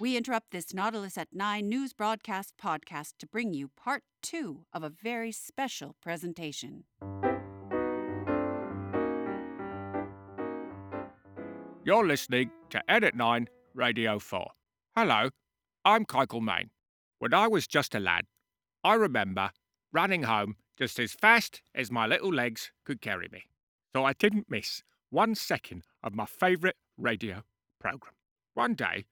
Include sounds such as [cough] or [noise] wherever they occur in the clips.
We interrupt this Nautilus at 9 news broadcast podcast to bring you part two of a very special presentation. You're listening to N@9 Radio 4. Hello, I'm Keichel Main. When I was just a lad, I remember running home just as fast as my little legs could carry me. So I didn't miss one second of my favourite radio programme. One day,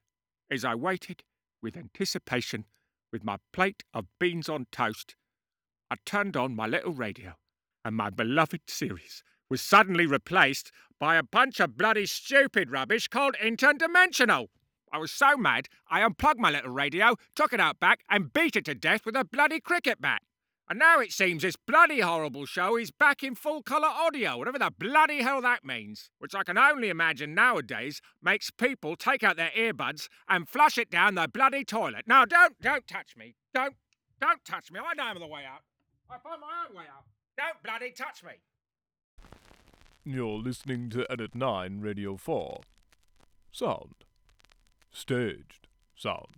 as I waited with anticipation with my plate of beans on toast, I turned on my little radio, and my beloved series was suddenly replaced by a bunch of bloody stupid rubbish called Intern Dimensional. I was so mad, I unplugged my little radio, took it out back, and beat it to death with a bloody cricket bat. And now it seems this bloody horrible show is back in full colour audio, whatever the bloody hell that means. Which I can only imagine nowadays makes people take out their earbuds and flush it down the bloody toilet. Now don't, don't touch me. Don't, don't touch me. I know the way out. I find my own way out. Don't bloody touch me. You're listening to N@9 Radio 4. Sound. Staged sound.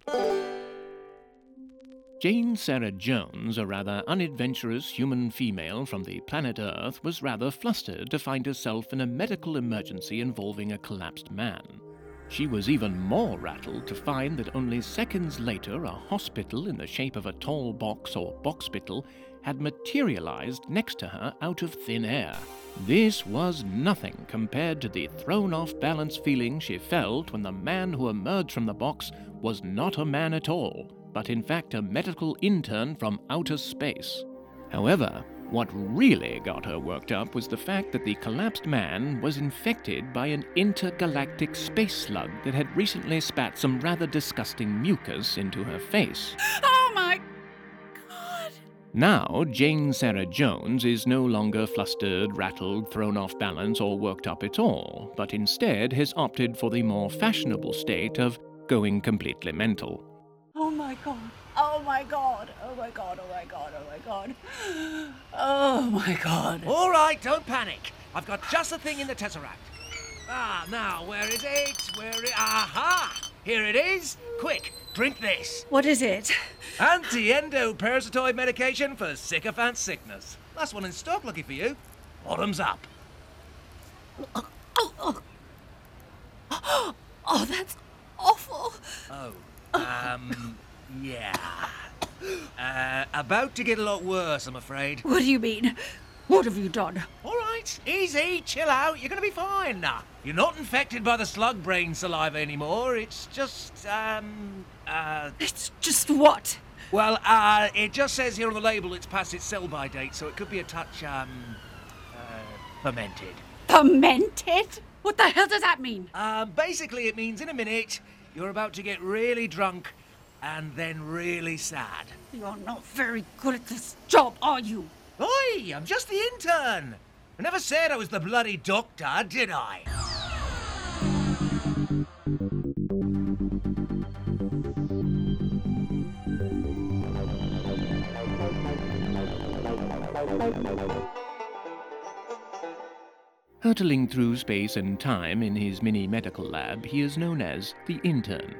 Jane Sarah Jones, a rather unadventurous human female from the planet Earth, was rather flustered to find herself in a medical emergency involving a collapsed man. She was even more rattled to find that only seconds later a hospital in the shape of a tall box or boxpital had materialized next to her out of thin air. This was nothing compared to the thrown off balance feeling she felt when the man who emerged from the box was not a man at all, but in fact a medical intern from outer space. However, what really got her worked up was the fact that the collapsed man was infected by an intergalactic space slug that had recently spat some rather disgusting mucus into her face. Oh my god! Now, Jane Sarah Jones is no longer flustered, rattled, thrown off balance, or worked up at all, but instead has opted for the more fashionable state of going completely mental. Oh my god! Oh my god! Oh my god! Oh my god! Oh my god! Oh my god! All right, don't panic. I've got just the thing in the Tesseract. Ah, now, where is it? Where is... Aha! Here it is. Quick, drink this. What is it? Anti-endoparasitoid medication for sycophant sickness. Last one in stock lucky for you. Bottoms up. Oh, oh. oh that's awful. Oh, um, yeah. Uh, about to get a lot worse, I'm afraid. What do you mean? What have you done? All right, easy, chill out. You're gonna be fine. Nah, you're not infected by the slug brain saliva anymore. It's just, um, uh, It's just what? well, uh, it just says here on the label it's past its sell-by date, so it could be a touch, um, uh, fermented. Fermented? What the hell does that mean? Um, basically, it means in a minute you're about to get really drunk and then really sad. You're not very good at this job, are you? Oi, I'm just the intern. I never said I was the bloody doctor, did I? Hurtling through space and time in his mini medical lab, he is known as the Intern,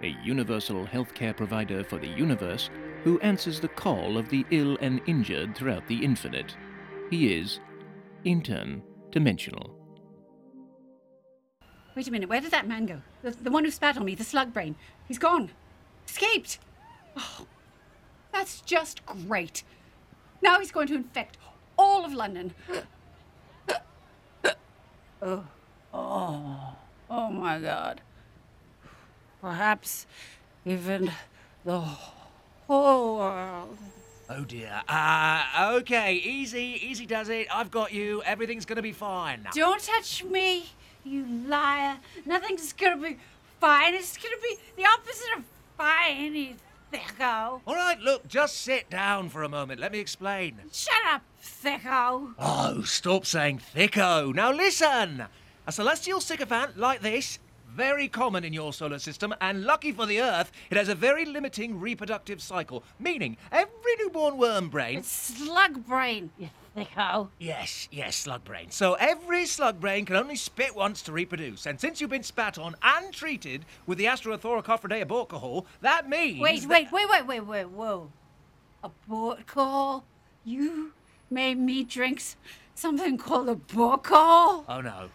a universal healthcare provider for the universe who answers the call of the ill and injured throughout the infinite. He is Intern Dimensional. Wait a minute, where did that man go? The, the one who spat on me, the slug brain. He's gone. Escaped. Oh, that's just great. Now he's going to infect all of London. Oh, oh, oh my God. Perhaps even the whole world. Oh dear. Uh, okay, easy, easy does it. I've got you. Everything's gonna be fine. Don't touch me, you liar. Nothing's gonna be fine. It's gonna be the opposite of fine, thicko. All right, look, just sit down for a moment. Let me explain. Shut up, thicko. Oh, stop saying thicko. Now listen. A celestial sycophant like this, very common in your solar system, and lucky for the Earth, it has a very limiting reproductive cycle, meaning every newborn worm brain. Slug brain, you thicko. Yes, yes, slug brain. So every slug brain can only spit once to reproduce, and since you've been spat on and treated with the Astrothoracophidae alcohol, that means. Wait, that- wait, wait, wait, wait, wait, whoa. A boat? You made me drink something called a boat? Oh no.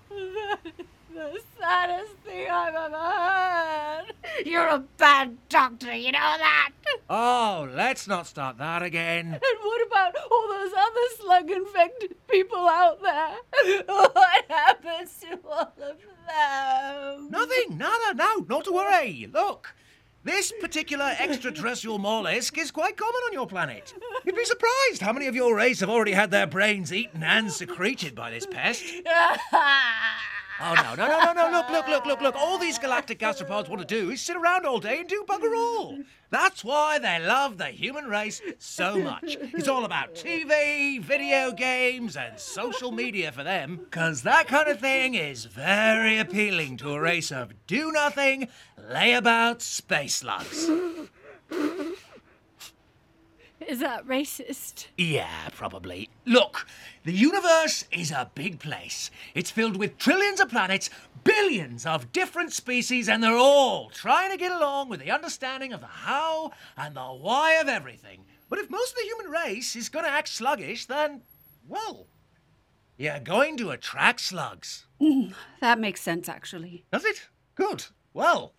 The saddest thing I've ever heard. You're a bad doctor, you know that? Oh, let's not start that again. [laughs] And what about all those other slug infected people out there? [laughs] What happens to all of them? Nothing. No, no, no. Not to worry. Look. This particular extraterrestrial mollusk is quite common on your planet. You'd be surprised how many of your race have already had their brains eaten and secreted by this pest. [laughs] Oh, no, no, no, no, no. Look, look, look, look, look. All these galactic gastropods want to do is sit around all day and do bugger all. That's why they love the human race so much. It's all about TV, video games, and social media for them. Because that kind of thing is very appealing to a race of do nothing, layabout space slugs. Is that racist? Yeah, probably. Look, the universe is a big place. It's filled with trillions of planets, billions of different species, and they're all trying to get along with the understanding of the how and the why of everything. But if most of the human race is going to act sluggish, then, well, you're going to attract slugs. Mm, that makes sense, actually. Does it? Good. Well,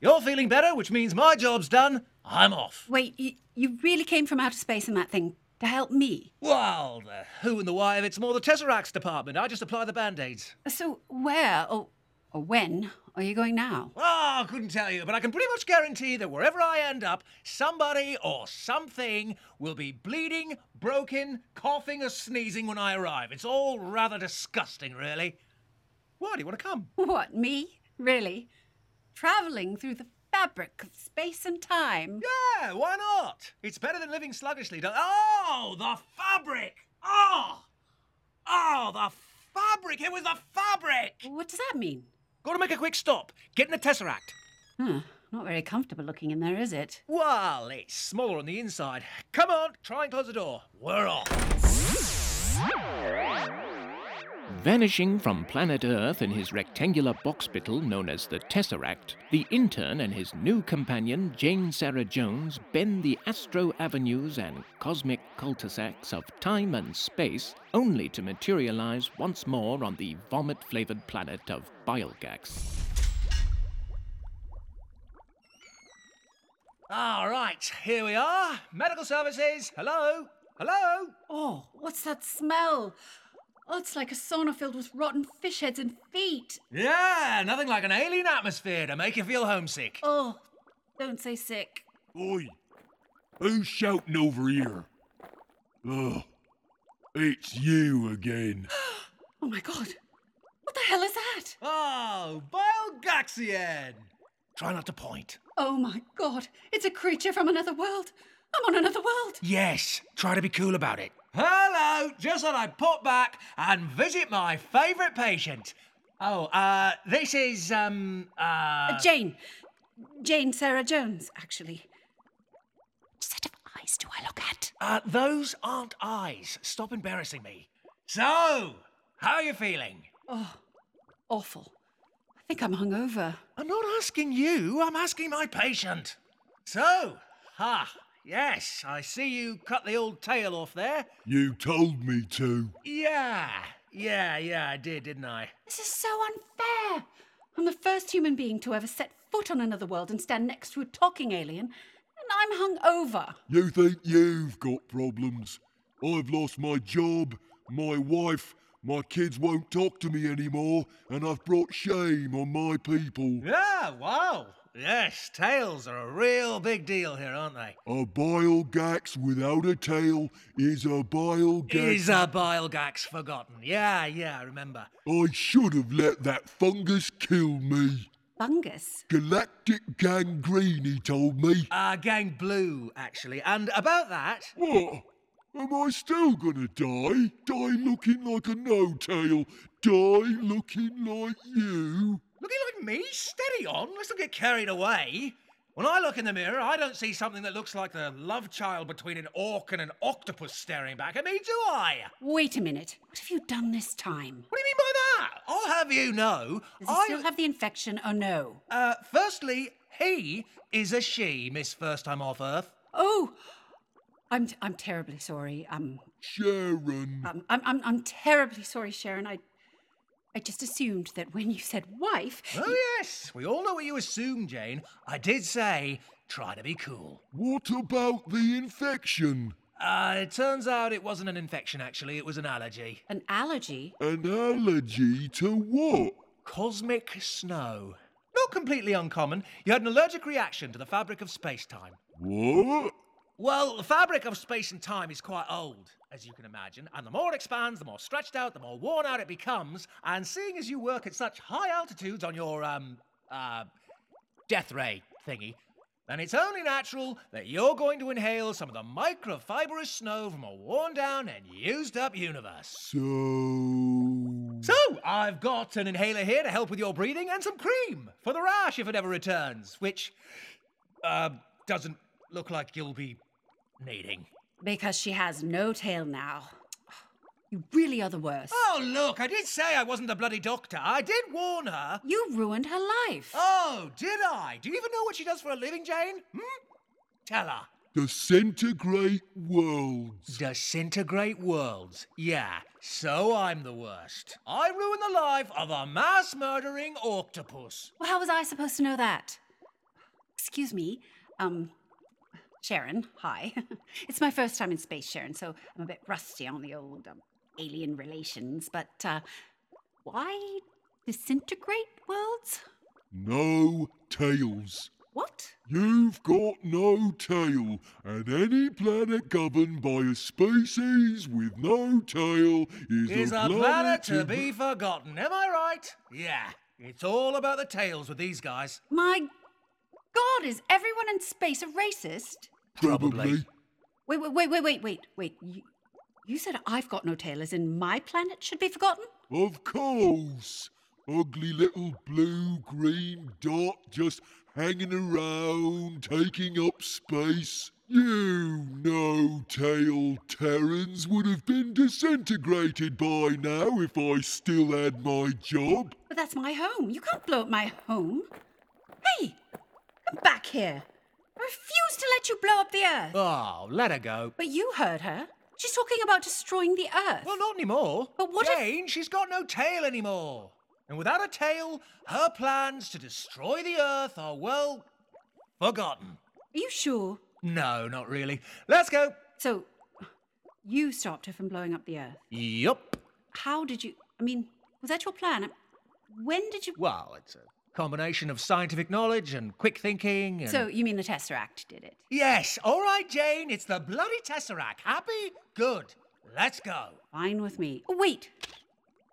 you're feeling better, which means my job's done. I'm off. Wait, you, you really came from outer space in that thing to help me? Well, the who and the why of it's more the Tesseract's department. I just apply the band-aids. Uh, so, where or, or when are you going now? Oh, I couldn't tell you, but I can pretty much guarantee that wherever I end up, somebody or something will be bleeding, broken, coughing, or sneezing when I arrive. It's all rather disgusting, really. Why do you want to come? What, me? Really? Traveling through the fabric of space and time? Yeah, why not? It's better than living sluggishly. Oh, the fabric! Oh! Oh, the fabric! It was the fabric! What does that mean? Got to make a quick stop. Get in the Tesseract. Huh, not very comfortable looking in there, is it? Well, it's smaller on the inside. Come on, try and close the door. We're off. Vanishing from planet Earth in his rectangular box, boxpital known as the Tesseract, the intern and his new companion, Jane Sarah Jones, bend the astro avenues and cosmic cul-de-sacs of time and space only to materialize once more on the vomit flavored planet of Bilegax. All right, here we are. Medical services. Hello? Hello? Oh, what's that smell? Oh, it's like a sauna filled with rotten fish heads and feet. Yeah, nothing like an alien atmosphere to make you feel homesick. Oh, don't say sick. Oi! Who's shouting over here? Ugh. It's you again. [gasps] Oh my god. What the hell is that? Oh, Bilegaxian. Try not to point. Oh my god. It's a creature from another world. I'm on another world. Yes, try to be cool about it. Hello, just thought I'd pop back and visit my favourite patient. Oh, uh, this is, um, uh. Jane. Jane Sarah Jones, actually. Which set of eyes do I look at? Uh, those aren't eyes. Stop embarrassing me. So, how are you feeling? Oh, awful. I think I'm hungover. I'm not asking you, I'm asking my patient. So, ha, yes, I see you cut the old tail off there. You told me to. Yeah, yeah, yeah, I did, didn't I? This is so unfair. I'm the first human being to ever set foot on another world and stand next to a talking alien, and I'm hungover. You think you've got problems. I've lost my job, my wife, my kids won't talk to me anymore, and I've brought shame on my people. Yeah, wow. Yes, tails are a real big deal here, aren't they? A Bilegax without a tail is a Bilegax. Is a Bilegax forgotten? Yeah, yeah, I remember. I should have let that fungus kill me. Fungus. Galactic gangrene, he told me. Uh, gang blue, actually. And about that, What? Am I still gonna die? Die looking like a no-tail? Die looking like you? Looking like me? Steady on. Let's not get carried away. When I look in the mirror, I don't see something that looks like the love child between an orc and an octopus staring back at me, do I? Wait a minute. What have you done this time? What do you mean by that? I'll have you know. Does he I. still have the infection or no? uh, firstly, he is a she, Miss First Time Off Earth. Oh, I'm I'm terribly sorry. Um, Sharon. um I'm I'm I'm terribly sorry, Sharon. I I just assumed that when you said wife, Oh, yes. We all know what you assume, Jane. I did say, try to be cool. What about the infection? Uh, it turns out it wasn't an infection, actually. It was an allergy. an allergy. An allergy to what? Cosmic snow. Not completely uncommon. You had an allergic reaction to the fabric of space time. What? Well, the fabric of space and time is quite old, as you can imagine, and the more it expands, the more stretched out, the more worn out it becomes. And seeing as you work at such high altitudes on your, um, uh, death ray thingy, then it's only natural that you're going to inhale some of the microfibrous snow from a worn down and used up universe. So. So, I've got an inhaler here to help with your breathing and some cream for the rash if it ever returns, which, uh, doesn't look like you'll be needing. Because she has no tail now. You really are the worst. Oh, look, I did say I wasn't the bloody doctor. I did warn her. You ruined her life. Oh, did I? Do you even know what she does for a living, Jane? Hmm? Tell her. Disintegrate worlds. Disintegrate worlds. Yeah, so I'm the worst. I ruined the life of a mass murdering octopus. Well, how was I supposed to know that? Excuse me. Um, Sharon, hi. [laughs] it's my first time in space, Sharon, so I'm a bit rusty on the old um, alien relations. But uh, why disintegrate worlds? No tails. What? You've got no tail, and any planet governed by a species with no tail is, Is a a planet to to be forgotten, am I right? Yeah, it's all about the tails with these guys. My God, is everyone in space a racist? Probably. Wait, wait, wait, wait, wait, wait, wait. You, you said I've got no tail, as in my planet should be forgotten? Of course. Ugly little blue green dot just hanging around, taking up space. You no tail Terrans would have been disintegrated by now if I still had my job. But that's my home. You can't blow up my home. Hey, come back here. I refuse to let you blow up the Earth. Oh, let her go. But you heard her. She's talking about destroying the Earth. Well, not anymore. But what if- Jane, she's got no tail anymore. And without a tail, her plans to destroy the Earth are, well, forgotten. Are you sure? No, not really. Let's go. So, you stopped her from blowing up the Earth. Yup. How did you? I mean, was that your plan? When did you? Well, it's a combination of scientific knowledge and quick thinking and. So, you mean the Tesseract did it? Yes, all right, Jane, it's the bloody Tesseract. Happy? Good. Let's go. Fine with me. Oh, wait.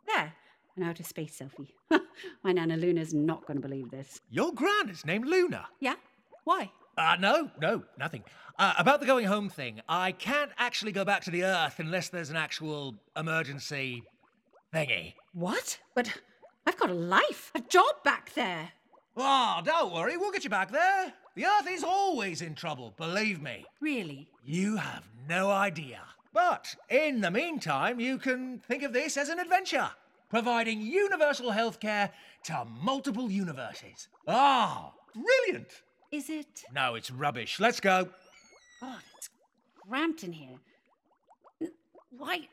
There. An outer space selfie. [laughs] My Nana Luna's not going to believe this. Your gran is named Luna. Yeah? Why? Uh, no, no, nothing. Uh, about the going home thing, I can't actually go back to the Earth unless there's an actual emergency thingy. What? But I've got a life, a job back there. Oh, don't worry, we'll get you back there. The Earth is always in trouble, believe me. Really? You have no idea. But in the meantime, you can think of this as an adventure, providing universal healthcare to multiple universes. Ah, brilliant. Is it? No, it's rubbish. Let's go. God, it's cramped in here. Why?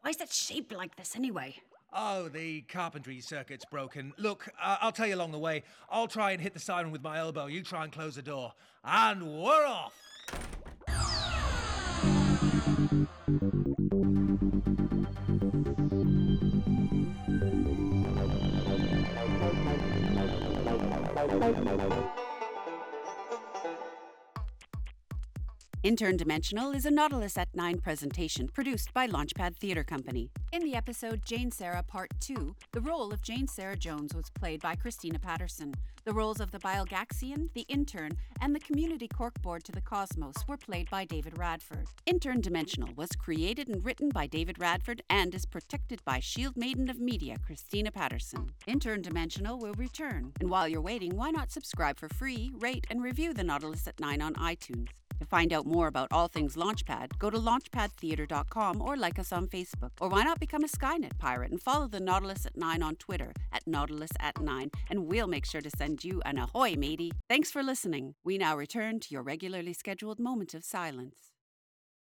Why is that shaped like this anyway? Oh, the carpentry circuit's broken. Look, uh, I'll tell you along the way. I'll try and hit the siren with my elbow. You try and close the door. And we're off. Intern Dimensional is a Nautilus at 9 presentation produced by Launchpad Theatre Company. In the episode Jane Sarah Part 2, the role of Jane Sarah Jones was played by Christina Patterson. The roles of the Bilegaxian, the Intern, and the Community Corkboard to the Cosmos were played by David Radford. Intern Dimensional was created and written by David Radford and is protected by Shield Maiden of Media, Christina Patterson. Intern Dimensional will return. And while you're waiting, why not subscribe for free, rate, and review The Nautilus at 9 on iTunes? To find out more about all things Launchpad, go to launchpadtheatre.com or like us on Facebook. Or why not become a Skynet pirate and follow the Nautilus at 9 on Twitter at Nautilus at 9, and we'll make sure to send you an ahoy, matey. Thanks for listening. We now return to your regularly scheduled moment of silence.